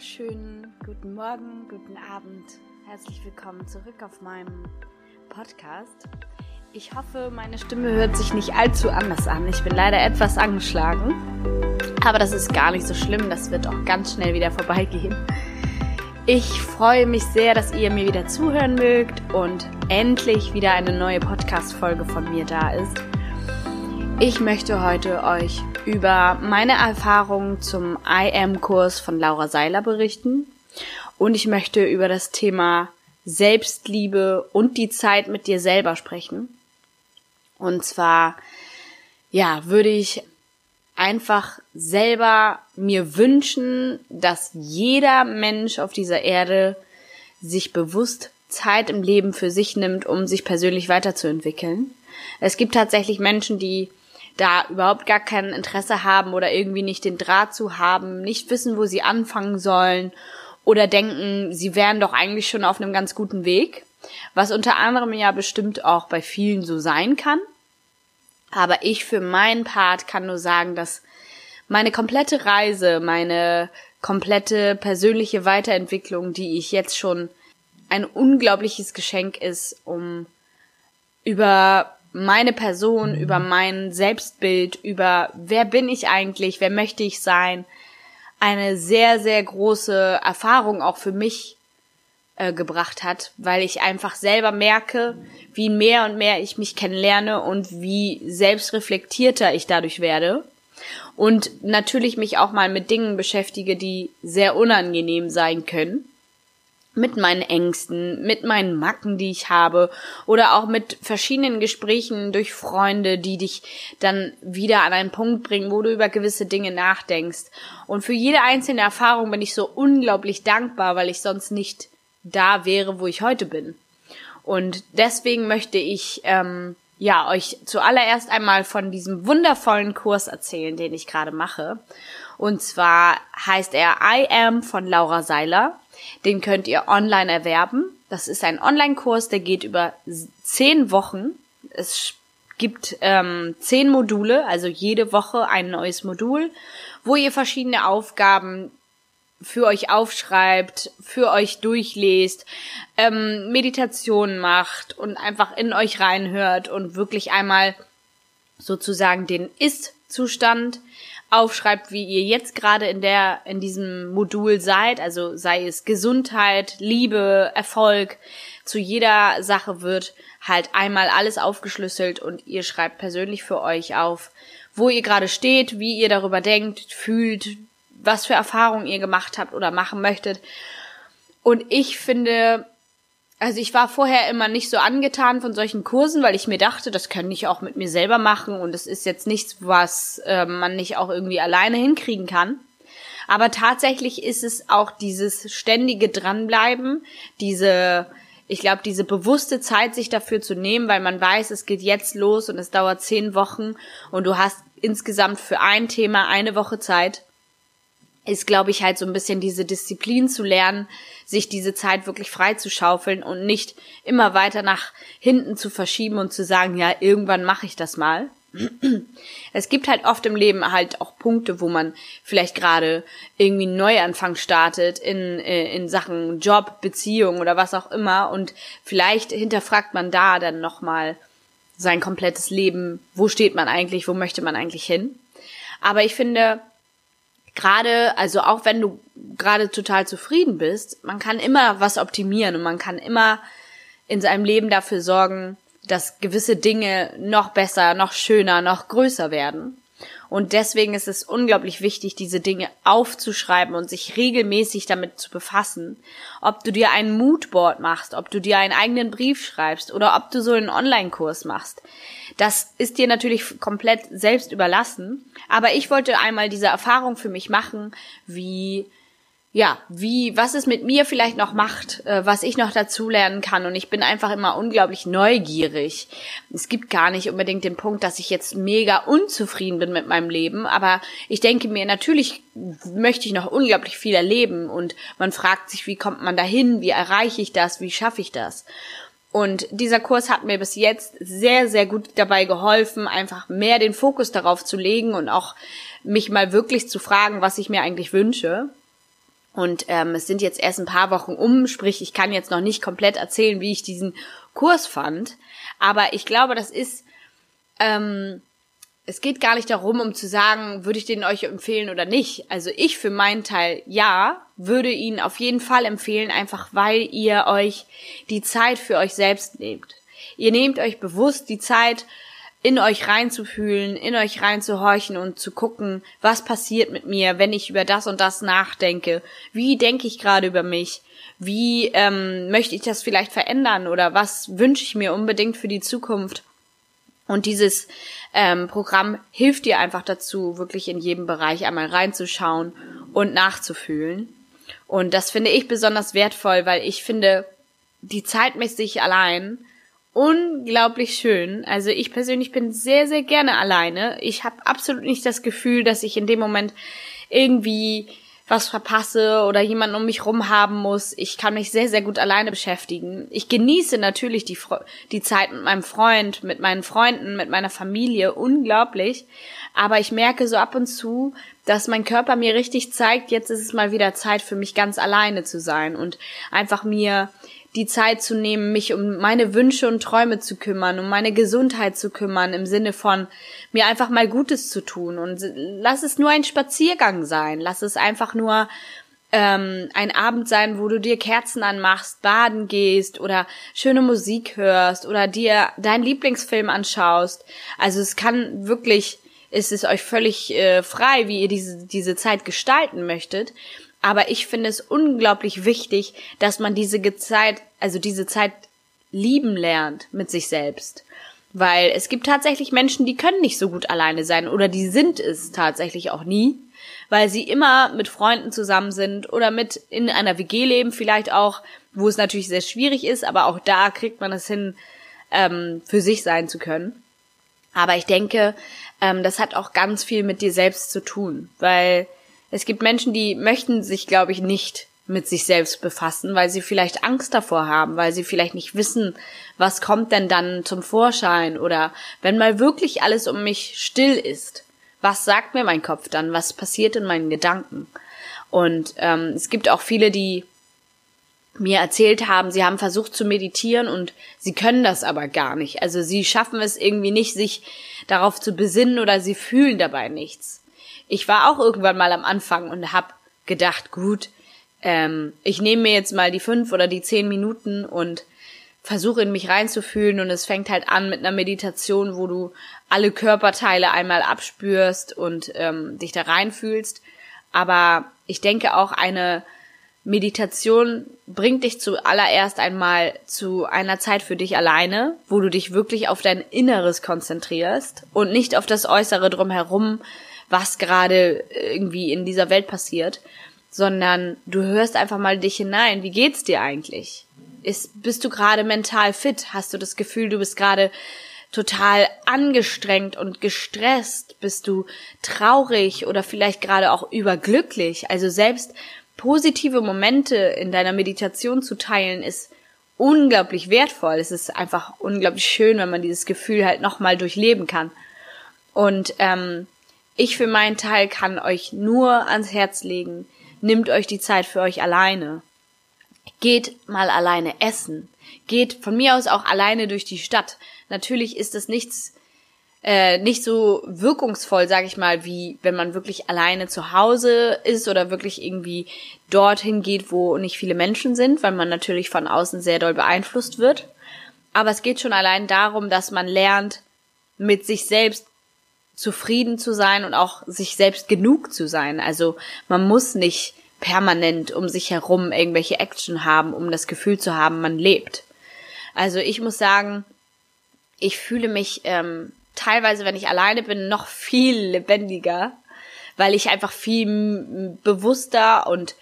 wunderschönen guten Morgen, guten Abend. Herzlich willkommen zurück auf meinem Podcast. Ich hoffe, meine Stimme hört sich nicht allzu anders an. Ich bin leider etwas angeschlagen. Aber das ist gar nicht so schlimm. Das wird auch ganz schnell wieder vorbeigehen. Ich freue mich sehr, dass ihr mir wieder zuhören mögt und endlich wieder eine neue Podcast-Folge von mir da ist. Ich möchte heute euch über meine Erfahrungen zum IM-Kurs von Laura Seiler berichten und ich möchte über das Thema Selbstliebe und die Zeit mit dir selber sprechen. Und zwar, ja, würde ich einfach selber mir wünschen, dass jeder Mensch auf dieser Erde sich bewusst Zeit im Leben für sich nimmt, um sich persönlich weiterzuentwickeln. Es gibt tatsächlich Menschen, die da überhaupt gar kein Interesse haben oder irgendwie nicht den Draht zu haben, nicht wissen, wo sie anfangen sollen oder denken, sie wären doch eigentlich schon auf einem ganz guten Weg, was unter anderem ja bestimmt auch bei vielen so sein kann. Aber ich für meinen Part kann nur sagen, dass meine komplette Reise, meine komplette persönliche Weiterentwicklung, die ich jetzt schon ein unglaubliches Geschenk ist, um über meine Person, über mein Selbstbild, über wer bin ich eigentlich, wer möchte ich sein, eine sehr, sehr große Erfahrung auch für mich äh, gebracht hat, weil ich einfach selber merke, wie mehr und mehr ich mich kennenlerne und wie selbstreflektierter ich dadurch werde. Und natürlich mich auch mal mit Dingen beschäftige, die sehr unangenehm sein können mit meinen Ängsten, mit meinen Macken, die ich habe oder auch mit verschiedenen Gesprächen durch Freunde, die dich dann wieder an einen Punkt bringen, wo du über gewisse Dinge nachdenkst. Und für jede einzelne Erfahrung bin ich so unglaublich dankbar, weil ich sonst nicht da wäre, wo ich heute bin. Und deswegen möchte ich ähm, ja euch zuallererst einmal von diesem wundervollen Kurs erzählen, den ich gerade mache. Und zwar heißt er I Am von Laura Seiler. Den könnt ihr online erwerben. Das ist ein Online-Kurs, der geht über zehn Wochen. Es gibt ähm, zehn Module, also jede Woche ein neues Modul, wo ihr verschiedene Aufgaben für euch aufschreibt, für euch durchlest, ähm, Meditation macht und einfach in euch reinhört und wirklich einmal sozusagen den Ist-Zustand aufschreibt, wie ihr jetzt gerade in der, in diesem Modul seid, also sei es Gesundheit, Liebe, Erfolg, zu jeder Sache wird halt einmal alles aufgeschlüsselt und ihr schreibt persönlich für euch auf, wo ihr gerade steht, wie ihr darüber denkt, fühlt, was für Erfahrungen ihr gemacht habt oder machen möchtet. Und ich finde, also ich war vorher immer nicht so angetan von solchen Kursen, weil ich mir dachte, das kann ich auch mit mir selber machen und es ist jetzt nichts, was äh, man nicht auch irgendwie alleine hinkriegen kann. Aber tatsächlich ist es auch dieses ständige Dranbleiben, diese, ich glaube, diese bewusste Zeit, sich dafür zu nehmen, weil man weiß, es geht jetzt los und es dauert zehn Wochen und du hast insgesamt für ein Thema eine Woche Zeit ist, glaube ich, halt so ein bisschen diese Disziplin zu lernen, sich diese Zeit wirklich frei zu schaufeln und nicht immer weiter nach hinten zu verschieben und zu sagen, ja, irgendwann mache ich das mal. Es gibt halt oft im Leben halt auch Punkte, wo man vielleicht gerade irgendwie einen Neuanfang startet in, äh, in Sachen Job, Beziehung oder was auch immer und vielleicht hinterfragt man da dann nochmal sein komplettes Leben, wo steht man eigentlich, wo möchte man eigentlich hin. Aber ich finde, gerade, also auch wenn du gerade total zufrieden bist, man kann immer was optimieren und man kann immer in seinem Leben dafür sorgen, dass gewisse Dinge noch besser, noch schöner, noch größer werden. Und deswegen ist es unglaublich wichtig, diese Dinge aufzuschreiben und sich regelmäßig damit zu befassen. Ob du dir ein Moodboard machst, ob du dir einen eigenen Brief schreibst oder ob du so einen Online-Kurs machst. Das ist dir natürlich komplett selbst überlassen. Aber ich wollte einmal diese Erfahrung für mich machen, wie ja, wie, was es mit mir vielleicht noch macht, äh, was ich noch dazulernen kann. Und ich bin einfach immer unglaublich neugierig. Es gibt gar nicht unbedingt den Punkt, dass ich jetzt mega unzufrieden bin mit meinem Leben. Aber ich denke mir, natürlich möchte ich noch unglaublich viel erleben. Und man fragt sich, wie kommt man dahin? Wie erreiche ich das? Wie schaffe ich das? Und dieser Kurs hat mir bis jetzt sehr, sehr gut dabei geholfen, einfach mehr den Fokus darauf zu legen und auch mich mal wirklich zu fragen, was ich mir eigentlich wünsche. Und ähm, es sind jetzt erst ein paar Wochen um, sprich, ich kann jetzt noch nicht komplett erzählen, wie ich diesen Kurs fand. Aber ich glaube, das ist, ähm, es geht gar nicht darum, um zu sagen, würde ich den euch empfehlen oder nicht. Also ich für meinen Teil ja, würde ihn auf jeden Fall empfehlen, einfach weil ihr euch die Zeit für euch selbst nehmt. Ihr nehmt euch bewusst die Zeit, in euch reinzufühlen, in euch reinzuhorchen und zu gucken, was passiert mit mir, wenn ich über das und das nachdenke. Wie denke ich gerade über mich? Wie ähm, möchte ich das vielleicht verändern oder was wünsche ich mir unbedingt für die Zukunft? Und dieses ähm, Programm hilft dir einfach dazu, wirklich in jedem Bereich einmal reinzuschauen und nachzufühlen. Und das finde ich besonders wertvoll, weil ich finde, die Zeit mit sich allein unglaublich schön. Also ich persönlich bin sehr, sehr gerne alleine. Ich habe absolut nicht das Gefühl, dass ich in dem Moment irgendwie was verpasse oder jemanden um mich rum haben muss. Ich kann mich sehr, sehr gut alleine beschäftigen. Ich genieße natürlich die, die Zeit mit meinem Freund, mit meinen Freunden, mit meiner Familie unglaublich. Aber ich merke so ab und zu, dass mein Körper mir richtig zeigt, jetzt ist es mal wieder Zeit für mich ganz alleine zu sein und einfach mir die Zeit zu nehmen, mich um meine Wünsche und Träume zu kümmern, um meine Gesundheit zu kümmern, im Sinne von mir einfach mal Gutes zu tun. Und lass es nur ein Spaziergang sein, lass es einfach nur ähm, ein Abend sein, wo du dir Kerzen anmachst, baden gehst oder schöne Musik hörst oder dir deinen Lieblingsfilm anschaust. Also es kann wirklich, es ist euch völlig äh, frei, wie ihr diese, diese Zeit gestalten möchtet. Aber ich finde es unglaublich wichtig, dass man diese Zeit, also diese Zeit lieben lernt mit sich selbst. Weil es gibt tatsächlich Menschen, die können nicht so gut alleine sein oder die sind es tatsächlich auch nie, weil sie immer mit Freunden zusammen sind oder mit in einer WG leben, vielleicht auch, wo es natürlich sehr schwierig ist, aber auch da kriegt man es hin, ähm, für sich sein zu können. Aber ich denke, ähm, das hat auch ganz viel mit dir selbst zu tun, weil es gibt Menschen, die möchten sich, glaube ich, nicht mit sich selbst befassen, weil sie vielleicht Angst davor haben, weil sie vielleicht nicht wissen, was kommt denn dann zum Vorschein oder wenn mal wirklich alles um mich still ist, was sagt mir mein Kopf dann, was passiert in meinen Gedanken? Und ähm, es gibt auch viele, die mir erzählt haben, sie haben versucht zu meditieren und sie können das aber gar nicht. Also sie schaffen es irgendwie nicht, sich darauf zu besinnen oder sie fühlen dabei nichts ich war auch irgendwann mal am Anfang und hab gedacht, gut, ähm, ich nehme mir jetzt mal die fünf oder die zehn Minuten und versuche in mich reinzufühlen und es fängt halt an mit einer Meditation, wo du alle Körperteile einmal abspürst und ähm, dich da reinfühlst. Aber ich denke auch eine Meditation bringt dich zuallererst einmal zu einer Zeit für dich alleine, wo du dich wirklich auf dein Inneres konzentrierst und nicht auf das Äußere drumherum, was gerade irgendwie in dieser Welt passiert, sondern du hörst einfach mal dich hinein. Wie geht's dir eigentlich? Ist, bist du gerade mental fit? Hast du das Gefühl, du bist gerade total angestrengt und gestresst? Bist du traurig oder vielleicht gerade auch überglücklich? Also selbst positive Momente in deiner Meditation zu teilen ist unglaublich wertvoll. Es ist einfach unglaublich schön, wenn man dieses Gefühl halt nochmal durchleben kann. Und ähm, ich für meinen Teil kann euch nur ans Herz legen, nimmt euch die Zeit für euch alleine. Geht mal alleine essen. Geht von mir aus auch alleine durch die Stadt. Natürlich ist das nichts, äh, nicht so wirkungsvoll, sag ich mal, wie wenn man wirklich alleine zu Hause ist oder wirklich irgendwie dorthin geht, wo nicht viele Menschen sind, weil man natürlich von außen sehr doll beeinflusst wird. Aber es geht schon allein darum, dass man lernt, mit sich selbst zufrieden zu sein und auch sich selbst genug zu sein. Also man muss nicht permanent um sich herum irgendwelche Action haben, um das Gefühl zu haben, man lebt. Also ich muss sagen, ich fühle mich ähm, teilweise, wenn ich alleine bin, noch viel lebendiger, weil ich einfach viel bewusster und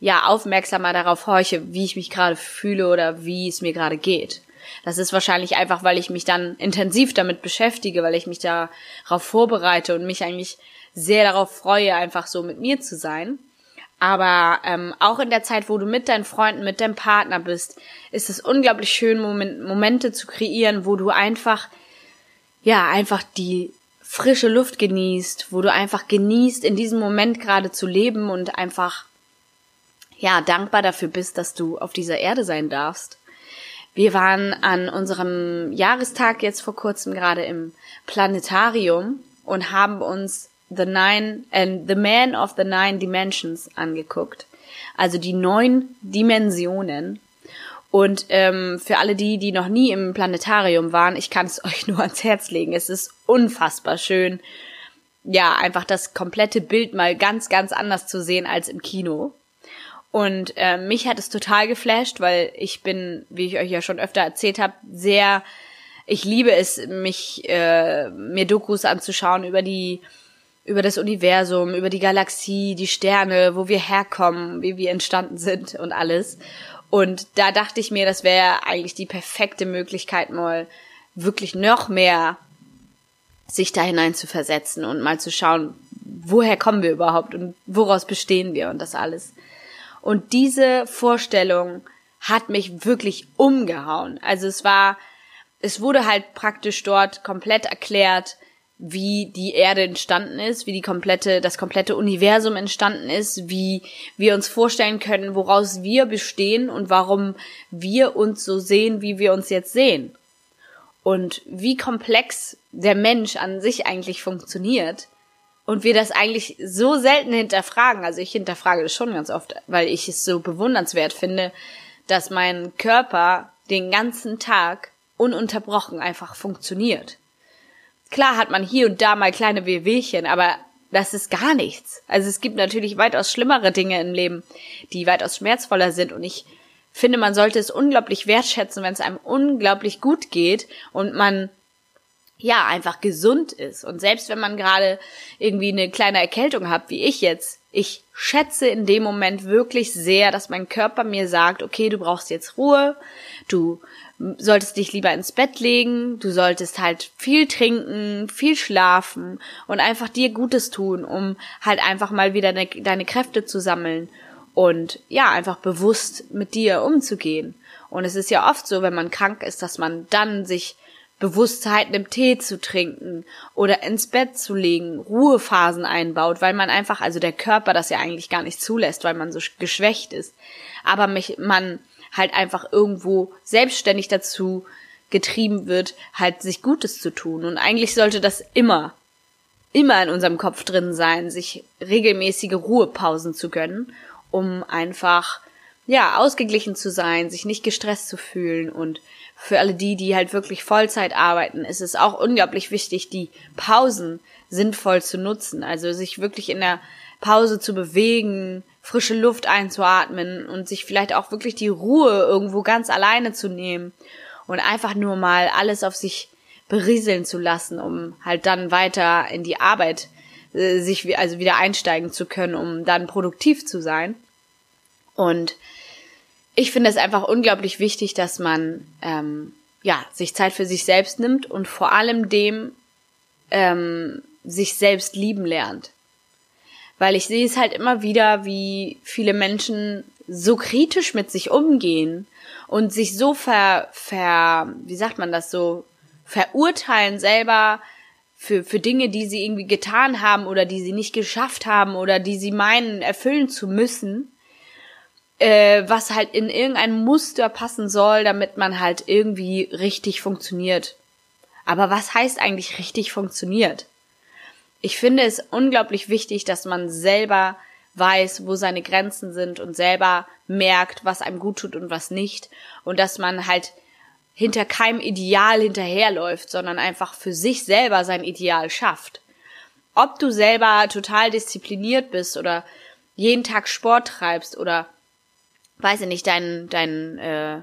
ja aufmerksamer darauf horche, wie ich mich gerade fühle oder wie es mir gerade geht. Das ist wahrscheinlich einfach, weil ich mich dann intensiv damit beschäftige, weil ich mich darauf vorbereite und mich eigentlich sehr darauf freue, einfach so mit mir zu sein. Aber ähm, auch in der Zeit, wo du mit deinen Freunden, mit deinem Partner bist, ist es unglaublich schön, Moment, Momente zu kreieren, wo du einfach, ja, einfach die frische Luft genießt, wo du einfach genießt, in diesem Moment gerade zu leben und einfach ja, dankbar dafür bist, dass du auf dieser Erde sein darfst. Wir waren an unserem Jahrestag jetzt vor kurzem gerade im Planetarium und haben uns The Nine and The Man of the Nine Dimensions angeguckt. Also die neun Dimensionen. Und ähm, für alle die, die noch nie im Planetarium waren, ich kann es euch nur ans Herz legen. Es ist unfassbar schön. Ja, einfach das komplette Bild mal ganz, ganz anders zu sehen als im Kino. Und äh, mich hat es total geflasht, weil ich bin, wie ich euch ja schon öfter erzählt habe, sehr, ich liebe es, mich äh, mir Dokus anzuschauen über die über das Universum, über die Galaxie, die Sterne, wo wir herkommen, wie wir entstanden sind und alles. Und da dachte ich mir, das wäre eigentlich die perfekte Möglichkeit, mal wirklich noch mehr sich da hinein zu versetzen und mal zu schauen, woher kommen wir überhaupt und woraus bestehen wir und das alles. Und diese Vorstellung hat mich wirklich umgehauen. Also es war, es wurde halt praktisch dort komplett erklärt, wie die Erde entstanden ist, wie die komplette, das komplette Universum entstanden ist, wie wir uns vorstellen können, woraus wir bestehen und warum wir uns so sehen, wie wir uns jetzt sehen. Und wie komplex der Mensch an sich eigentlich funktioniert und wir das eigentlich so selten hinterfragen. Also ich hinterfrage das schon ganz oft, weil ich es so bewundernswert finde, dass mein Körper den ganzen Tag ununterbrochen einfach funktioniert. Klar hat man hier und da mal kleine Wehwehchen, aber das ist gar nichts. Also es gibt natürlich weitaus schlimmere Dinge im Leben, die weitaus schmerzvoller sind und ich finde, man sollte es unglaublich wertschätzen, wenn es einem unglaublich gut geht und man ja, einfach gesund ist. Und selbst wenn man gerade irgendwie eine kleine Erkältung hat, wie ich jetzt, ich schätze in dem Moment wirklich sehr, dass mein Körper mir sagt, okay, du brauchst jetzt Ruhe, du solltest dich lieber ins Bett legen, du solltest halt viel trinken, viel schlafen und einfach dir Gutes tun, um halt einfach mal wieder ne, deine Kräfte zu sammeln und ja, einfach bewusst mit dir umzugehen. Und es ist ja oft so, wenn man krank ist, dass man dann sich Bewusstheit nimmt, Tee zu trinken oder ins Bett zu legen, Ruhephasen einbaut, weil man einfach, also der Körper das ja eigentlich gar nicht zulässt, weil man so geschwächt ist. Aber mich, man halt einfach irgendwo selbstständig dazu getrieben wird, halt sich Gutes zu tun. Und eigentlich sollte das immer, immer in unserem Kopf drin sein, sich regelmäßige Ruhepausen zu gönnen, um einfach, ja, ausgeglichen zu sein, sich nicht gestresst zu fühlen und für alle die, die halt wirklich Vollzeit arbeiten, ist es auch unglaublich wichtig, die Pausen sinnvoll zu nutzen. Also sich wirklich in der Pause zu bewegen, frische Luft einzuatmen und sich vielleicht auch wirklich die Ruhe irgendwo ganz alleine zu nehmen und einfach nur mal alles auf sich berieseln zu lassen, um halt dann weiter in die Arbeit äh, sich also wieder einsteigen zu können, um dann produktiv zu sein. Und ich finde es einfach unglaublich wichtig, dass man ähm, ja sich Zeit für sich selbst nimmt und vor allem dem ähm, sich selbst lieben lernt. Weil ich sehe es halt immer wieder, wie viele Menschen so kritisch mit sich umgehen und sich so ver, ver wie sagt man das so, verurteilen selber für, für Dinge, die sie irgendwie getan haben oder die sie nicht geschafft haben oder die sie meinen erfüllen zu müssen äh, was halt in irgendein Muster passen soll, damit man halt irgendwie richtig funktioniert. Aber was heißt eigentlich richtig funktioniert? Ich finde es unglaublich wichtig, dass man selber weiß, wo seine Grenzen sind und selber merkt, was einem gut tut und was nicht. Und dass man halt hinter keinem Ideal hinterherläuft, sondern einfach für sich selber sein Ideal schafft. Ob du selber total diszipliniert bist oder jeden Tag Sport treibst oder weiß ich nicht, deinen deinen äh,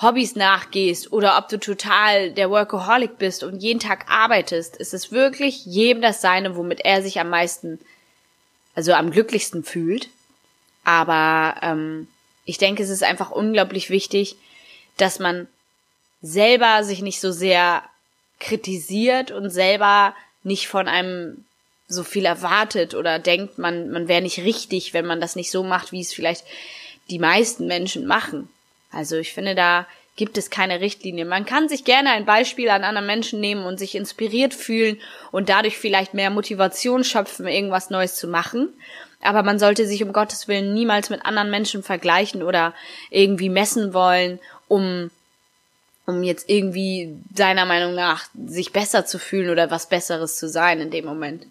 Hobbys nachgehst oder ob du total der Workaholic bist und jeden Tag arbeitest, ist es wirklich jedem das Seine, womit er sich am meisten, also am glücklichsten fühlt. Aber ähm, ich denke, es ist einfach unglaublich wichtig, dass man selber sich nicht so sehr kritisiert und selber nicht von einem so viel erwartet oder denkt, man, man wäre nicht richtig, wenn man das nicht so macht, wie es vielleicht die meisten Menschen machen. Also ich finde, da gibt es keine Richtlinie. Man kann sich gerne ein Beispiel an anderen Menschen nehmen und sich inspiriert fühlen und dadurch vielleicht mehr Motivation schöpfen, irgendwas Neues zu machen. aber man sollte sich um Gottes Willen niemals mit anderen Menschen vergleichen oder irgendwie messen wollen, um um jetzt irgendwie seiner Meinung nach sich besser zu fühlen oder was Besseres zu sein in dem Moment.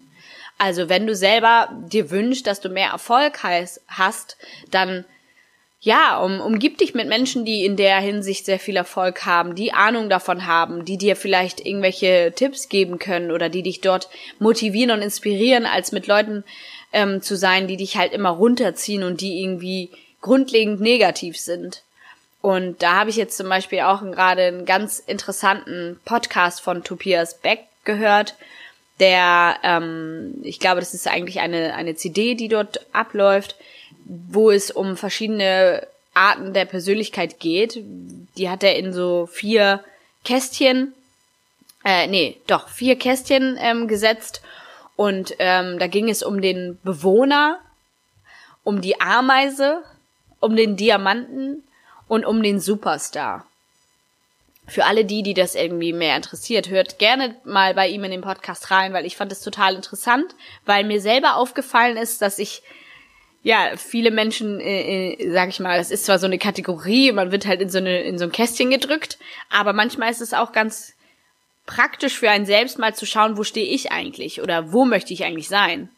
Also wenn du selber dir wünschst, dass du mehr Erfolg hast, dann ja, um, umgib dich mit Menschen, die in der Hinsicht sehr viel Erfolg haben, die Ahnung davon haben, die dir vielleicht irgendwelche Tipps geben können oder die dich dort motivieren und inspirieren, als mit Leuten ähm, zu sein, die dich halt immer runterziehen und die irgendwie grundlegend negativ sind. Und da habe ich jetzt zum Beispiel auch gerade einen ganz interessanten Podcast von Tobias Beck gehört, der, ähm, ich glaube, das ist eigentlich eine, eine CD, die dort abläuft, wo es um verschiedene Arten der Persönlichkeit geht. Die hat er in so vier Kästchen, äh, nee, doch, vier Kästchen ähm, gesetzt. Und ähm, da ging es um den Bewohner, um die Ameise, um den Diamanten und um den Superstar. Für alle die, die das irgendwie mehr interessiert, hört gerne mal bei ihm in den Podcast rein, weil ich fand es total interessant, weil mir selber aufgefallen ist, dass ich ja, viele Menschen, äh, äh, sag ich mal, das ist zwar so eine Kategorie, man wird halt in so, eine, in so ein Kästchen gedrückt, aber manchmal ist es auch ganz praktisch für einen selbst mal zu schauen, wo stehe ich eigentlich oder wo möchte ich eigentlich sein.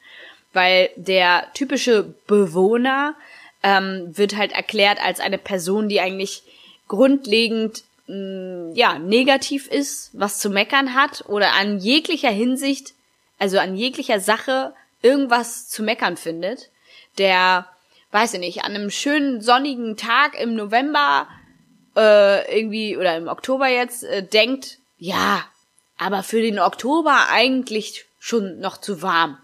Weil der typische Bewohner ähm, wird halt erklärt als eine Person, die eigentlich grundlegend mh, mm, ja negativ ist, was zu meckern hat oder an jeglicher Hinsicht, also an jeglicher Sache irgendwas zu meckern findet der, weiß ich nicht, an einem schönen sonnigen Tag im November äh, irgendwie oder im Oktober jetzt äh, denkt, ja, aber für den Oktober eigentlich schon noch zu warm.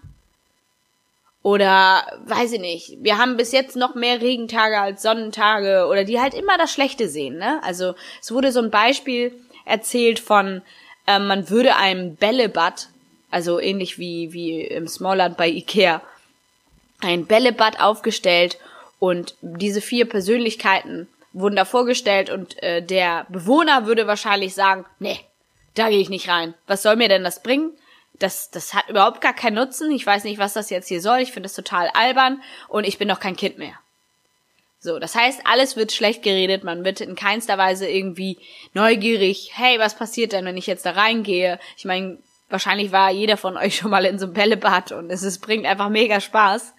Oder weiß ich nicht, wir haben bis jetzt noch mehr Regentage als Sonnentage oder die halt immer das Schlechte sehen, ne? Also es wurde so ein Beispiel erzählt von, äh, man würde einem Bällebad, also ähnlich wie, wie im Smallland bei Ikea, ein Bällebad aufgestellt und diese vier Persönlichkeiten wurden da vorgestellt und äh, der Bewohner würde wahrscheinlich sagen, nee, da gehe ich nicht rein. Was soll mir denn das bringen? Das, das hat überhaupt gar keinen Nutzen. Ich weiß nicht, was das jetzt hier soll. Ich finde das total albern und ich bin doch kein Kind mehr. So, das heißt, alles wird schlecht geredet. Man wird in keinster Weise irgendwie neugierig. Hey, was passiert denn, wenn ich jetzt da reingehe? Ich meine, Wahrscheinlich war jeder von euch schon mal in so einem Bällebad und es ist, bringt einfach mega Spaß.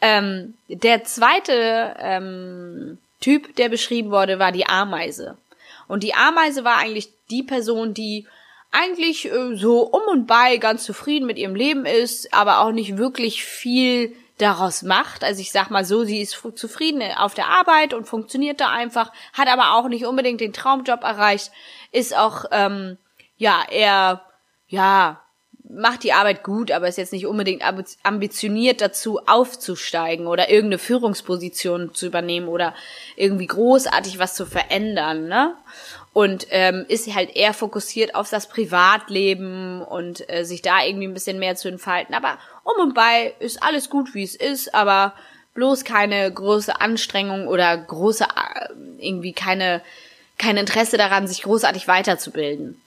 Ähm, der zweite ähm, Typ, der beschrieben wurde, war die Ameise. Und die Ameise war eigentlich die Person, die eigentlich äh, so um und bei ganz zufrieden mit ihrem Leben ist, aber auch nicht wirklich viel daraus macht. Also ich sag mal so, sie ist zufrieden auf der Arbeit und funktioniert da einfach, hat aber auch nicht unbedingt den Traumjob erreicht, ist auch ähm, ja eher ja, macht die Arbeit gut, aber ist jetzt nicht unbedingt ambitioniert dazu aufzusteigen oder irgendeine Führungsposition zu übernehmen oder irgendwie großartig was zu verändern, ne? Und ähm, ist halt eher fokussiert auf das Privatleben und äh, sich da irgendwie ein bisschen mehr zu entfalten. Aber um und bei ist alles gut, wie es ist, aber bloß keine große Anstrengung oder große äh, irgendwie keine kein Interesse daran, sich großartig weiterzubilden.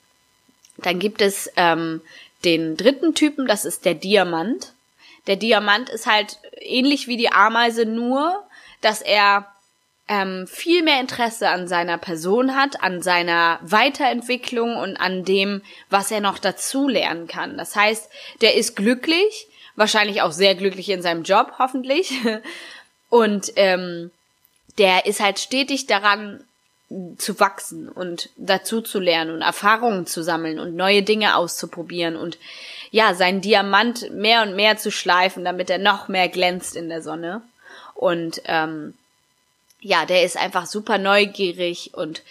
Dann gibt es ähm, den dritten Typen, das ist der Diamant. Der Diamant ist halt ähnlich wie die Ameise, nur dass er ähm, viel mehr Interesse an seiner Person hat, an seiner Weiterentwicklung und an dem, was er noch dazu lernen kann. Das heißt, der ist glücklich, wahrscheinlich auch sehr glücklich in seinem Job, hoffentlich. Und ähm, der ist halt stetig daran zu wachsen und dazu zu lernen und Erfahrungen zu sammeln und neue Dinge auszuprobieren und ja, seinen Diamant mehr und mehr zu schleifen, damit er noch mehr glänzt in der Sonne. Und ähm, ja, der ist einfach super neugierig und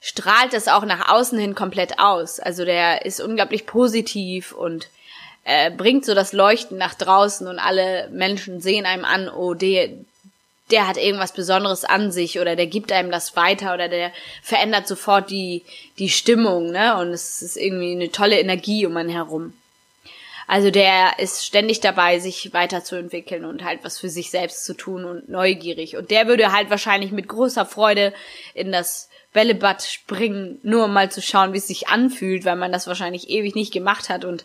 strahlt es auch nach außen hin komplett aus. Also der ist unglaublich positiv und äh, bringt so das Leuchten nach draußen und alle Menschen sehen einem an, oh, der, der hat irgendwas Besonderes an sich oder der gibt einem das weiter oder der verändert sofort die, die Stimmung, ne? Und es ist irgendwie eine tolle Energie um einen herum. Also der ist ständig dabei, sich weiterzuentwickeln und halt was für sich selbst zu tun und neugierig. Und der würde halt wahrscheinlich mit großer Freude in das Bällebad springen, nur um mal zu schauen, wie es sich anfühlt, weil man das wahrscheinlich ewig nicht gemacht hat und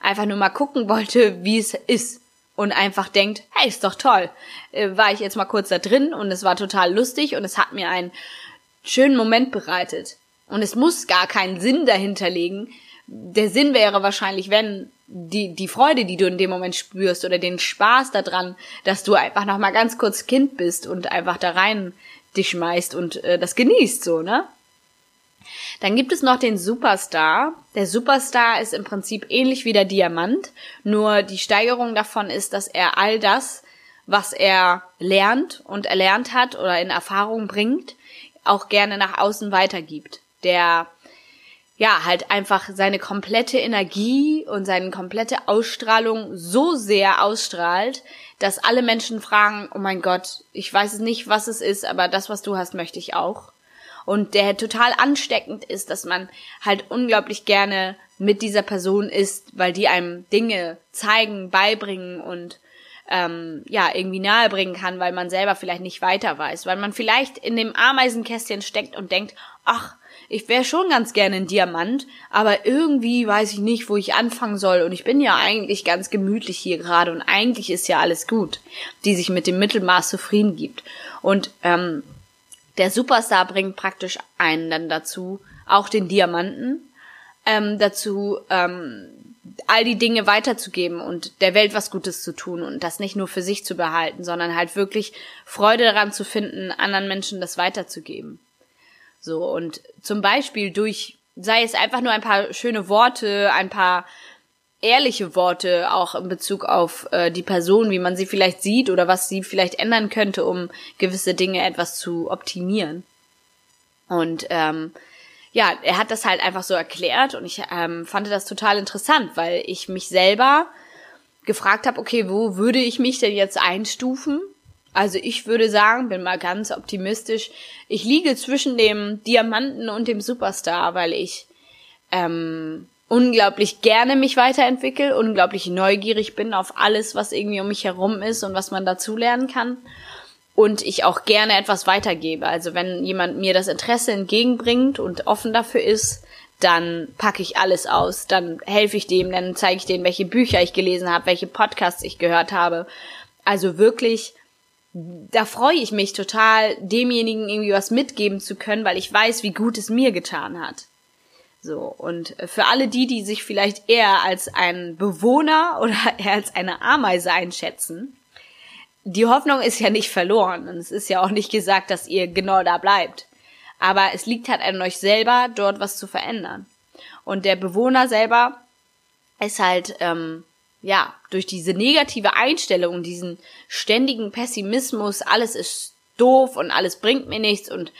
einfach nur mal gucken wollte, wie es ist und einfach denkt, hey, ist doch toll. Äh, war ich jetzt mal kurz da drin und es war total lustig und es hat mir einen schönen Moment bereitet. Und es muss gar keinen Sinn dahinter liegen. Der Sinn wäre wahrscheinlich, wenn die, die Freude, die du in dem Moment spürst oder den Spaß daran, dass du einfach noch mal ganz kurz Kind bist und einfach da rein dich schmeißt und äh, das genießt so, ne? Dann gibt es noch den Superstar. Der Superstar ist im Prinzip ähnlich wie der Diamant, nur die Steigerung davon ist, dass er all das, was er lernt und erlernt hat oder in Erfahrung bringt, auch gerne nach außen weitergibt. Der ja, halt einfach seine komplette Energie und seine komplette Ausstrahlung so sehr ausstrahlt, dass alle Menschen fragen, oh mein Gott, ich weiß es nicht, was es ist, aber das, was du hast, möchte ich auch und der total ansteckend ist, dass man halt unglaublich gerne mit dieser Person ist, weil die einem Dinge zeigen, beibringen und ähm, ja irgendwie nahebringen kann, weil man selber vielleicht nicht weiter weiß, weil man vielleicht in dem Ameisenkästchen steckt und denkt, ach, ich wäre schon ganz gerne ein Diamant, aber irgendwie weiß ich nicht, wo ich anfangen soll und ich bin ja eigentlich ganz gemütlich hier gerade und eigentlich ist ja alles gut, die sich mit dem Mittelmaß zufrieden gibt. Und ähm, der Superstar bringt praktisch einen dann dazu, auch den Diamanten, ähm, dazu, ähm, all die Dinge weiterzugeben und der Welt was Gutes zu tun und das nicht nur für sich zu behalten, sondern halt wirklich Freude daran zu finden, anderen Menschen das weiterzugeben. So, und zum Beispiel durch, sei es einfach nur ein paar schöne Worte, ein paar ehrliche Worte auch in Bezug auf äh, die Person, wie man sie vielleicht sieht oder was sie vielleicht ändern könnte, um gewisse Dinge etwas zu optimieren. Und ähm, ja, er hat das halt einfach so erklärt und ich ähm, fand das total interessant, weil ich mich selber gefragt habe, okay, wo würde ich mich denn jetzt einstufen? Also ich würde sagen, bin mal ganz optimistisch, ich liege zwischen dem Diamanten und dem Superstar, weil ich ähm, unglaublich gerne mich weiterentwickle, unglaublich neugierig bin auf alles, was irgendwie um mich herum ist und was man dazulernen kann. Und ich auch gerne etwas weitergebe. Also wenn jemand mir das Interesse entgegenbringt und offen dafür ist, dann packe ich alles aus, dann helfe ich dem, dann zeige ich denen, welche Bücher ich gelesen habe, welche Podcasts ich gehört habe. Also wirklich, da freue ich mich total, demjenigen irgendwie was mitgeben zu können, weil ich weiß, wie gut es mir getan hat. So, und für alle die, die sich vielleicht eher als ein Bewohner oder eher als eine Ameise einschätzen, die Hoffnung ist ja nicht verloren und es ist ja auch nicht gesagt, dass ihr genau da bleibt. Aber es liegt halt an euch selber, dort was zu verändern. Und der Bewohner selber ist halt, ähm, ja, durch diese negative Einstellung, diesen ständigen Pessimismus, alles ist doof und alles bringt mir nichts und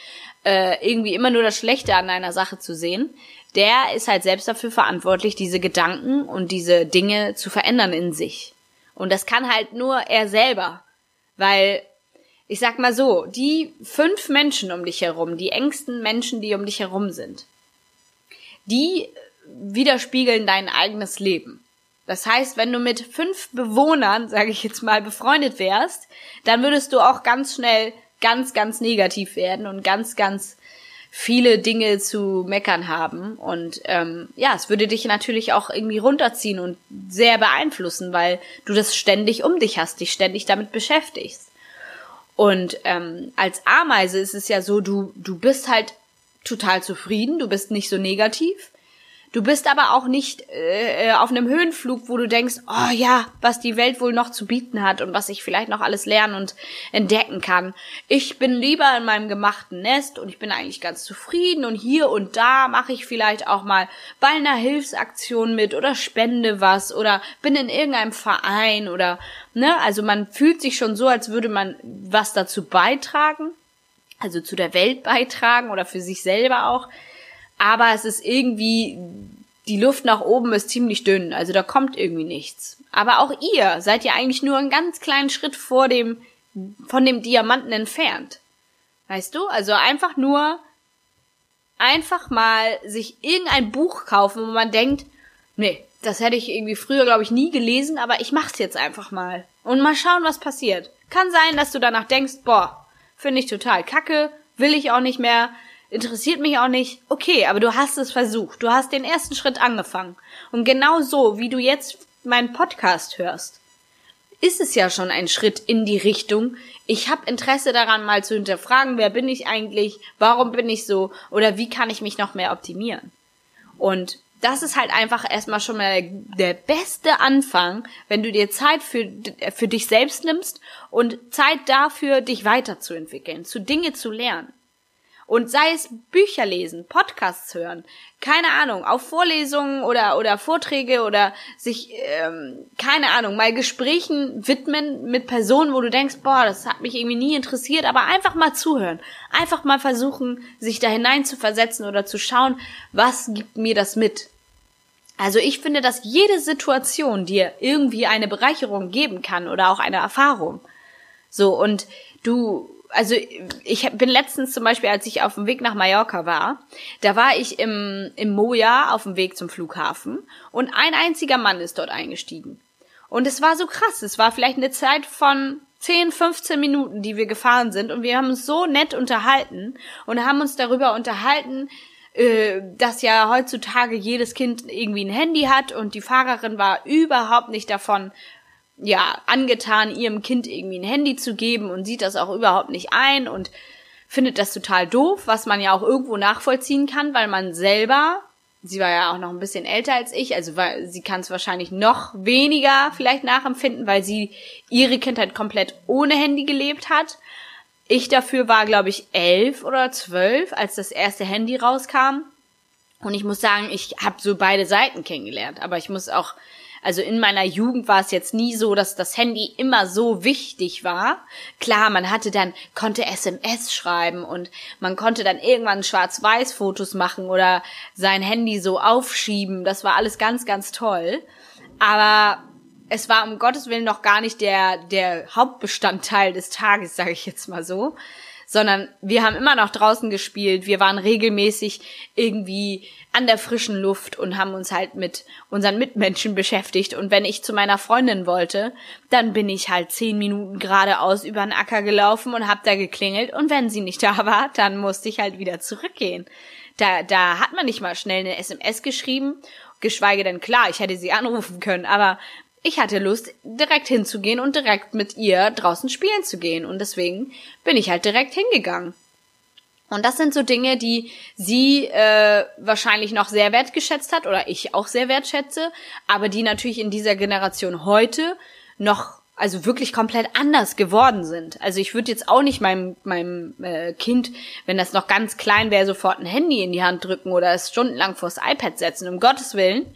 äh, irgendwie immer nur das Schlechte an einer Sache zu sehen, der ist halt selbst dafür verantwortlich, diese Gedanken und diese Dinge zu verändern in sich. Und das kann halt nur er selber. Weil, ich sag mal so, die fünf Menschen um dich herum, die engsten Menschen, die um dich herum sind, die widerspiegeln dein eigenes Leben. Das heißt, wenn du mit fünf Bewohnern, sage ich jetzt mal, befreundet wärst, dann würdest du auch ganz schnell ganz, ganz negativ werden und ganz, ganz viele Dinge zu meckern haben. Und ähm, ja, es würde dich natürlich auch irgendwie runterziehen und sehr beeinflussen, weil du das ständig um dich hast, dich ständig damit beschäftigst. Und ähm, als Ameise ist es ja so, du, du bist halt total zufrieden, du bist nicht so negativ. Du bist aber auch nicht äh, äh, auf einem Höhenflug, wo du denkst, oh ja, was die Welt wohl noch zu bieten hat und was ich vielleicht noch alles lernen und entdecken kann. Ich bin lieber in meinem gemachten Nest und ich bin eigentlich ganz zufrieden und hier und da mache ich vielleicht auch mal bei einer Hilfsaktion mit oder spende was oder bin in irgendeinem Verein oder ne, also man fühlt sich schon so, als würde man was dazu beitragen, also zu der Welt beitragen oder für sich selber auch aber es ist irgendwie, die Luft nach oben ist ziemlich dünn, also da kommt irgendwie nichts. Aber auch ihr seid ja eigentlich nur einen ganz kleinen Schritt vor dem, von dem Diamanten entfernt. Weißt du? Also einfach nur, einfach mal sich irgendein Buch kaufen, wo man denkt, nee, das hätte ich irgendwie früher, glaube ich, nie gelesen, aber ich mach's jetzt einfach mal. Und mal schauen, was passiert. Kann sein, dass du danach denkst, boah, finde ich total kacke, will ich auch nicht mehr, interessiert mich auch nicht. Okay, aber du hast es versucht. Du hast den ersten Schritt angefangen. Und genau so, wie du jetzt meinen Podcast hörst. ist es ja schon ein Schritt in die Richtung, ich habe Interesse daran, mal zu hinterfragen, wer bin ich eigentlich, warum bin ich so oder wie kann ich mich noch mehr optimieren. Und das ist halt einfach erstmal schon mal der beste Anfang, wenn du dir Zeit für, für dich selbst nimmst und Zeit dafür, dich weiterzuentwickeln, zu Dinge zu lernen. Und sei es Bücher lesen, Podcasts hören, keine Ahnung, auf Vorlesungen oder, oder Vorträge oder sich, ähm, keine Ahnung, mal Gesprächen widmen mit Personen, wo du denkst, boah, das hat mich irgendwie nie interessiert, aber einfach mal zuhören. Einfach mal versuchen, sich da hinein zu versetzen oder zu schauen, was gibt mir das mit. Also ich finde, dass jede Situation dir irgendwie eine Bereicherung geben kann oder auch eine Erfahrung. So, und du also ich bin letztens zum Beispiel, als ich auf dem Weg nach Mallorca war, da war ich im, im Moja auf dem Weg zum Flughafen und ein einziger Mann ist dort eingestiegen. Und es war so krass. Es war vielleicht eine Zeit von 10, 15 Minuten, die wir gefahren sind und wir haben uns so nett unterhalten und haben uns darüber unterhalten, äh, dass ja heutzutage jedes Kind irgendwie ein Handy hat und die Fahrerin war überhaupt nicht davon ja, angetan, ihrem Kind irgendwie ein Handy zu geben und sieht das auch überhaupt nicht ein und findet das total doof, was man ja auch irgendwo nachvollziehen kann, weil man selber, sie war ja auch noch ein bisschen älter als ich, also weil sie kann es wahrscheinlich noch weniger vielleicht nachempfinden, weil sie ihre Kindheit komplett ohne Handy gelebt hat. Ich dafür war, glaube ich, elf oder zwölf, als das erste Handy rauskam. Und ich muss sagen, ich habe so beide Seiten kennengelernt. Aber ich muss auch also in meiner Jugend war es jetzt nie so, dass das Handy immer so wichtig war. Klar, man hatte dann, konnte SMS schreiben und man konnte dann irgendwann Schwarz-Weiß-Fotos machen oder sein Handy so aufschieben. Das war alles ganz, ganz toll. Aber es war um Gottes Willen noch gar nicht der, der Hauptbestandteil des Tages, sage ich jetzt mal so sondern wir haben immer noch draußen gespielt. Wir waren regelmäßig irgendwie an der frischen Luft und haben uns halt mit unseren Mitmenschen beschäftigt. Und wenn ich zu meiner Freundin wollte, dann bin ich halt zehn Minuten geradeaus über den Acker gelaufen und hab da geklingelt. Und wenn sie nicht da war, dann musste ich halt wieder zurückgehen. Da, da hat man nicht mal schnell eine SMS geschrieben geschweige denn klar, ich hätte sie anrufen können, aber ich hatte Lust, direkt hinzugehen und direkt mit ihr draußen spielen zu gehen. Und deswegen bin ich halt direkt hingegangen. Und das sind so Dinge, die sie äh, wahrscheinlich noch sehr wertgeschätzt hat oder ich auch sehr wertschätze, aber die natürlich in dieser Generation heute noch also wirklich komplett anders geworden sind. Also ich würde jetzt auch nicht meinem, meinem äh, Kind, wenn das noch ganz klein wäre, sofort ein Handy in die Hand drücken oder es stundenlang vors iPad setzen, um Gottes Willen.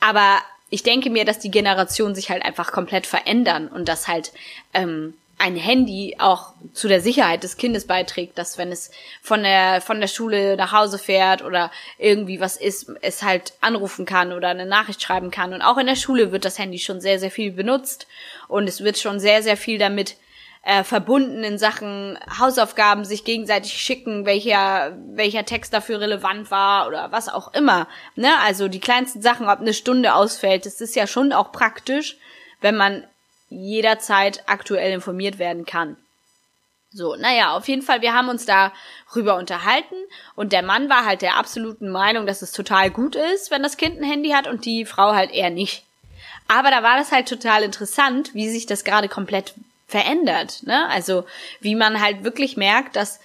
Aber ich denke mir, dass die Generationen sich halt einfach komplett verändern und dass halt ähm, ein Handy auch zu der Sicherheit des Kindes beiträgt, dass wenn es von der von der Schule nach Hause fährt oder irgendwie was ist, es halt anrufen kann oder eine Nachricht schreiben kann. Und auch in der Schule wird das Handy schon sehr sehr viel benutzt und es wird schon sehr sehr viel damit äh, verbunden in Sachen Hausaufgaben sich gegenseitig schicken, welcher, welcher Text dafür relevant war oder was auch immer. Ne? Also die kleinsten Sachen, ob eine Stunde ausfällt, das ist ja schon auch praktisch, wenn man jederzeit aktuell informiert werden kann. So, naja, auf jeden Fall, wir haben uns darüber unterhalten und der Mann war halt der absoluten Meinung, dass es total gut ist, wenn das Kind ein Handy hat und die Frau halt eher nicht. Aber da war das halt total interessant, wie sich das gerade komplett verändert. Ne? Also wie man halt wirklich merkt, dass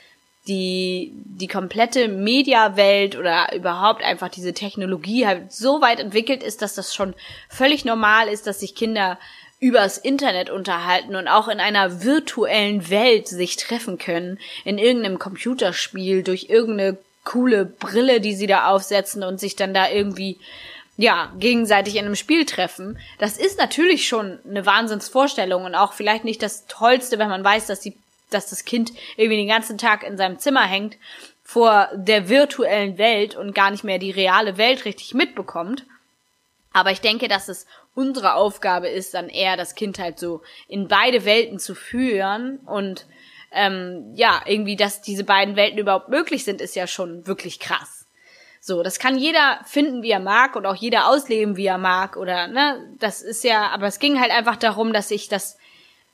die, die komplette Mediawelt oder überhaupt einfach diese Technologie halt so weit entwickelt ist, dass das schon völlig normal ist, dass sich Kinder übers Internet unterhalten und auch in einer virtuellen Welt sich treffen können, in irgendeinem Computerspiel, durch irgendeine coole Brille, die sie da aufsetzen und sich dann da irgendwie ja, gegenseitig in einem Spiel treffen, das ist natürlich schon eine Wahnsinnsvorstellung und auch vielleicht nicht das Tollste, wenn man weiß, dass die, dass das Kind irgendwie den ganzen Tag in seinem Zimmer hängt vor der virtuellen Welt und gar nicht mehr die reale Welt richtig mitbekommt. Aber ich denke, dass es unsere Aufgabe ist, dann eher das Kind halt so in beide Welten zu führen und ähm, ja, irgendwie, dass diese beiden Welten überhaupt möglich sind, ist ja schon wirklich krass. So, das kann jeder finden, wie er mag und auch jeder ausleben, wie er mag oder, ne, das ist ja, aber es ging halt einfach darum, dass ich das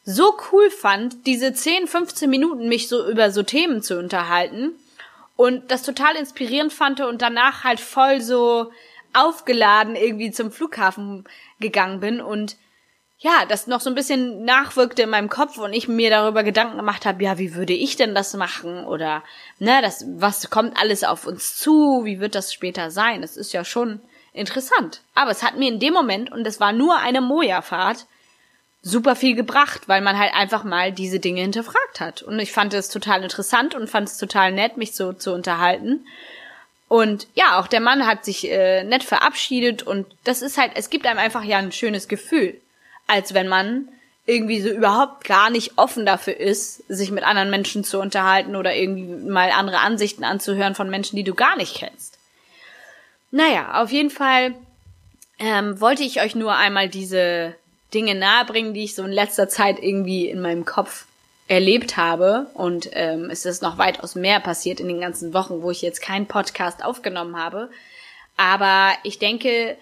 so cool fand, diese 10, 15 Minuten mich so über so Themen zu unterhalten und das total inspirierend fand und danach halt voll so aufgeladen irgendwie zum Flughafen gegangen bin und ja, das noch so ein bisschen nachwirkte in meinem Kopf und ich mir darüber Gedanken gemacht habe, ja, wie würde ich denn das machen oder ne, das was kommt alles auf uns zu, wie wird das später sein? Das ist ja schon interessant. Aber es hat mir in dem Moment und es war nur eine Moja Fahrt super viel gebracht, weil man halt einfach mal diese Dinge hinterfragt hat und ich fand es total interessant und fand es total nett mich so zu unterhalten. Und ja, auch der Mann hat sich äh, nett verabschiedet und das ist halt, es gibt einem einfach ja ein schönes Gefühl als wenn man irgendwie so überhaupt gar nicht offen dafür ist, sich mit anderen Menschen zu unterhalten oder irgendwie mal andere Ansichten anzuhören von Menschen, die du gar nicht kennst. Naja, auf jeden Fall ähm, wollte ich euch nur einmal diese Dinge nahebringen, die ich so in letzter Zeit irgendwie in meinem Kopf erlebt habe. Und ähm, es ist noch weitaus mehr passiert in den ganzen Wochen, wo ich jetzt keinen Podcast aufgenommen habe. Aber ich denke,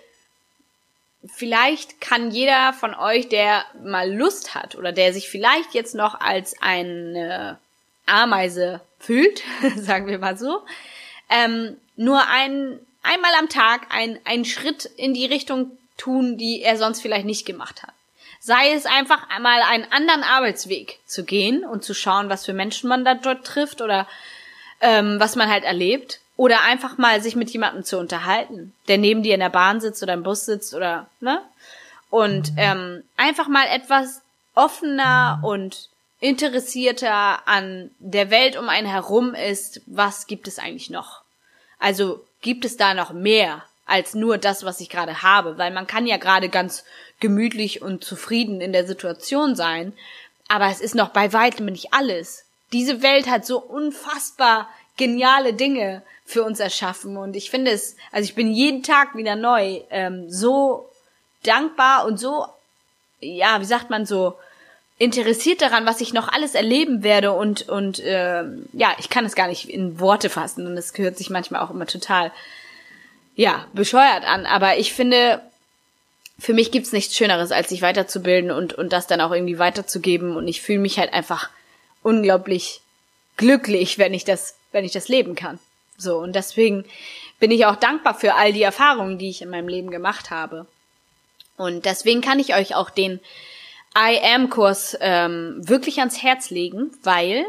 vielleicht kann jeder von euch, der mal Lust hat oder der sich vielleicht jetzt noch als eine Ameise fühlt, sagen wir mal so, ähm, nur ein, einmal am Tag ein, einen Schritt in die Richtung tun, die er sonst vielleicht nicht gemacht hat. Sei es einfach einmal einen anderen Arbeitsweg zu gehen und zu schauen, was für Menschen man da dort trifft oder ähm, was man halt erlebt. Oder einfach mal sich mit jemandem zu unterhalten, der neben dir in der Bahn sitzt oder im Bus sitzt oder, ne? Und mhm. ähm, einfach mal etwas offener und interessierter an der Welt um einen herum ist, was gibt es eigentlich noch? Also gibt es da noch mehr als nur das, was ich gerade habe? Weil man kann ja gerade ganz gemütlich und zufrieden in der Situation sein, aber es ist noch bei weitem nicht alles. Diese Welt hat so unfassbar geniale Dinge für uns erschaffen. Und ich finde es, also ich bin jeden Tag wieder neu ähm, so dankbar und so, ja, wie sagt man so, interessiert daran, was ich noch alles erleben werde. Und und äh, ja, ich kann es gar nicht in Worte fassen. Und es gehört sich manchmal auch immer total ja bescheuert an, aber ich finde für mich gibt's nichts Schöneres, als sich weiterzubilden und und das dann auch irgendwie weiterzugeben. Und ich fühle mich halt einfach unglaublich glücklich, wenn ich das wenn ich das leben kann. So, und deswegen bin ich auch dankbar für all die Erfahrungen, die ich in meinem Leben gemacht habe. Und deswegen kann ich euch auch den I Am-Kurs ähm, wirklich ans Herz legen, weil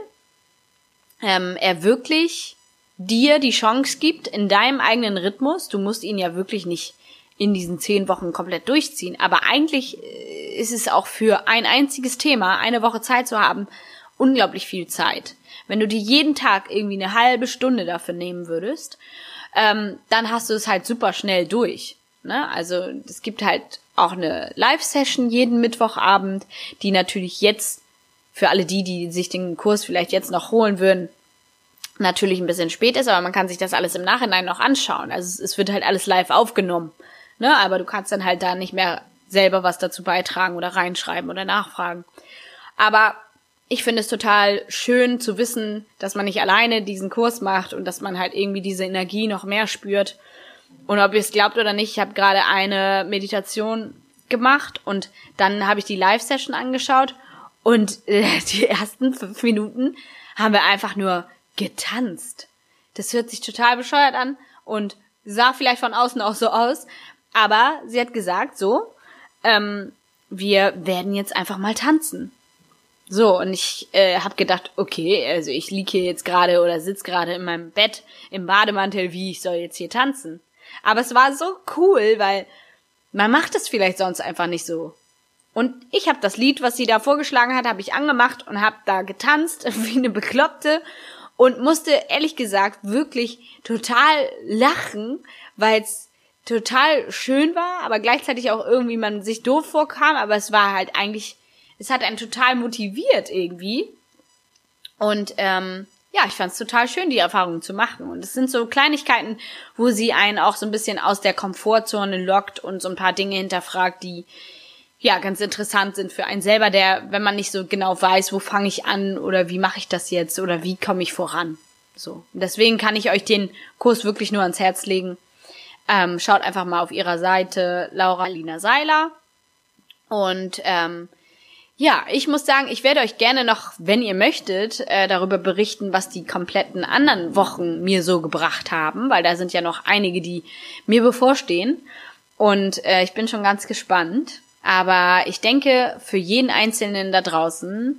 ähm, er wirklich dir die Chance gibt, in deinem eigenen Rhythmus, du musst ihn ja wirklich nicht in diesen zehn Wochen komplett durchziehen, aber eigentlich äh, ist es auch für ein einziges Thema, eine Woche Zeit zu haben, unglaublich viel Zeit. Wenn du dir jeden Tag irgendwie eine halbe Stunde dafür nehmen würdest, ähm, dann hast du es halt super schnell durch. Ne? Also es gibt halt auch eine Live-Session jeden Mittwochabend, die natürlich jetzt für alle die, die sich den Kurs vielleicht jetzt noch holen würden, natürlich ein bisschen spät ist, aber man kann sich das alles im Nachhinein noch anschauen. Also es, wird halt alles live aufgenommen. Ne? Aber du kannst dann halt da nicht mehr selber was dazu beitragen oder reinschreiben oder nachfragen. Aber ich finde es total schön zu wissen, dass man nicht alleine diesen Kurs macht und dass man halt irgendwie diese Energie noch mehr spürt. Und ob ihr es glaubt oder nicht, ich habe gerade eine Meditation gemacht und dann habe ich die Live-Session angeschaut und äh, die ersten fünf Minuten haben wir einfach nur getanzt. Das hört sich total bescheuert an und sah vielleicht von außen auch so aus, aber sie hat gesagt, so, ähm, wir werden jetzt einfach mal tanzen. So, und ich äh, habe gedacht, okay, also ich lieg hier jetzt gerade oder sitz gerade in meinem Bett im Bademantel, wie ich soll jetzt hier tanzen. Aber es war so cool, weil man macht es vielleicht sonst einfach nicht so. Und ich habe das Lied, was sie da vorgeschlagen hat, habe ich angemacht und habe da getanzt wie eine Bekloppte und musste ehrlich gesagt wirklich total lachen, weil es total schön war, aber gleichzeitig auch irgendwie man sich doof vorkam, aber es war halt eigentlich es hat einen total motiviert irgendwie. Und ähm, ja, ich fand es total schön, die Erfahrungen zu machen. Und es sind so Kleinigkeiten, wo sie einen auch so ein bisschen aus der Komfortzone lockt und so ein paar Dinge hinterfragt, die ja ganz interessant sind für einen selber, der, wenn man nicht so genau weiß, wo fange ich an oder wie mache ich das jetzt oder wie komme ich voran. So. Und deswegen kann ich euch den Kurs wirklich nur ans Herz legen. Ähm, schaut einfach mal auf ihrer Seite Laura Lina Seiler. Und ähm, ja, ich muss sagen, ich werde euch gerne noch, wenn ihr möchtet, äh, darüber berichten, was die kompletten anderen Wochen mir so gebracht haben, weil da sind ja noch einige, die mir bevorstehen. Und äh, ich bin schon ganz gespannt. Aber ich denke, für jeden Einzelnen da draußen,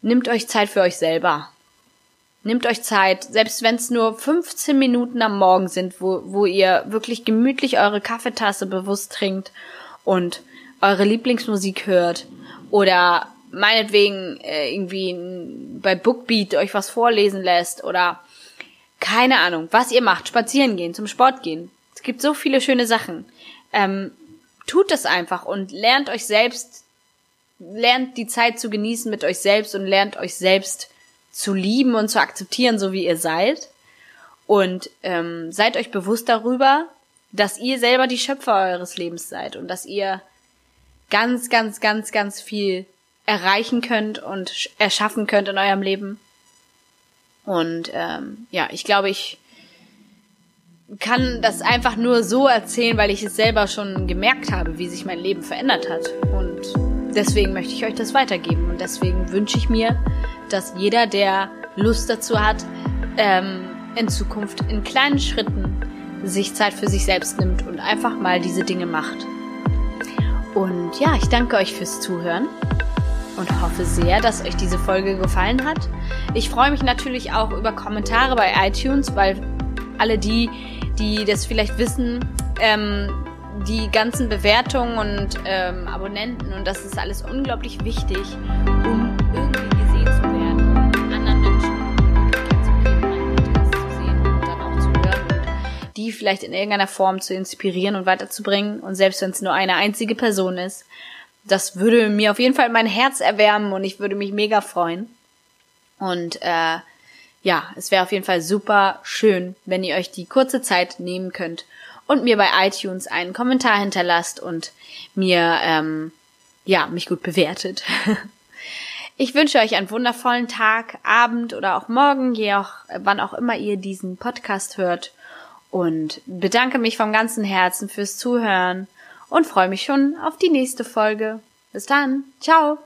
nimmt euch Zeit für euch selber. Nehmt euch Zeit, selbst wenn es nur 15 Minuten am Morgen sind, wo, wo ihr wirklich gemütlich eure Kaffeetasse bewusst trinkt und eure Lieblingsmusik hört oder meinetwegen äh, irgendwie bei Bookbeat euch was vorlesen lässt oder keine Ahnung, was ihr macht, spazieren gehen, zum Sport gehen. Es gibt so viele schöne Sachen. Ähm, tut es einfach und lernt euch selbst, lernt die Zeit zu genießen mit euch selbst und lernt euch selbst zu lieben und zu akzeptieren, so wie ihr seid. Und ähm, seid euch bewusst darüber, dass ihr selber die Schöpfer eures Lebens seid und dass ihr ganz, ganz, ganz, ganz viel erreichen könnt und erschaffen könnt in eurem Leben. Und ähm, ja, ich glaube, ich kann das einfach nur so erzählen, weil ich es selber schon gemerkt habe, wie sich mein Leben verändert hat. Und deswegen möchte ich euch das weitergeben. Und deswegen wünsche ich mir, dass jeder, der Lust dazu hat, ähm, in Zukunft in kleinen Schritten sich Zeit für sich selbst nimmt und einfach mal diese Dinge macht. Und ja, ich danke euch fürs Zuhören und hoffe sehr, dass euch diese Folge gefallen hat. Ich freue mich natürlich auch über Kommentare bei iTunes, weil alle die, die das vielleicht wissen, ähm, die ganzen Bewertungen und ähm, Abonnenten und das ist alles unglaublich wichtig, die vielleicht in irgendeiner Form zu inspirieren und weiterzubringen und selbst wenn es nur eine einzige Person ist, das würde mir auf jeden Fall mein Herz erwärmen und ich würde mich mega freuen. Und äh, ja, es wäre auf jeden Fall super schön, wenn ihr euch die kurze Zeit nehmen könnt und mir bei iTunes einen Kommentar hinterlasst und mir ähm, ja mich gut bewertet. Ich wünsche euch einen wundervollen Tag, Abend oder auch Morgen, je auch, wann auch immer ihr diesen Podcast hört. Und bedanke mich vom ganzen Herzen fürs Zuhören und freue mich schon auf die nächste Folge. Bis dann. Ciao.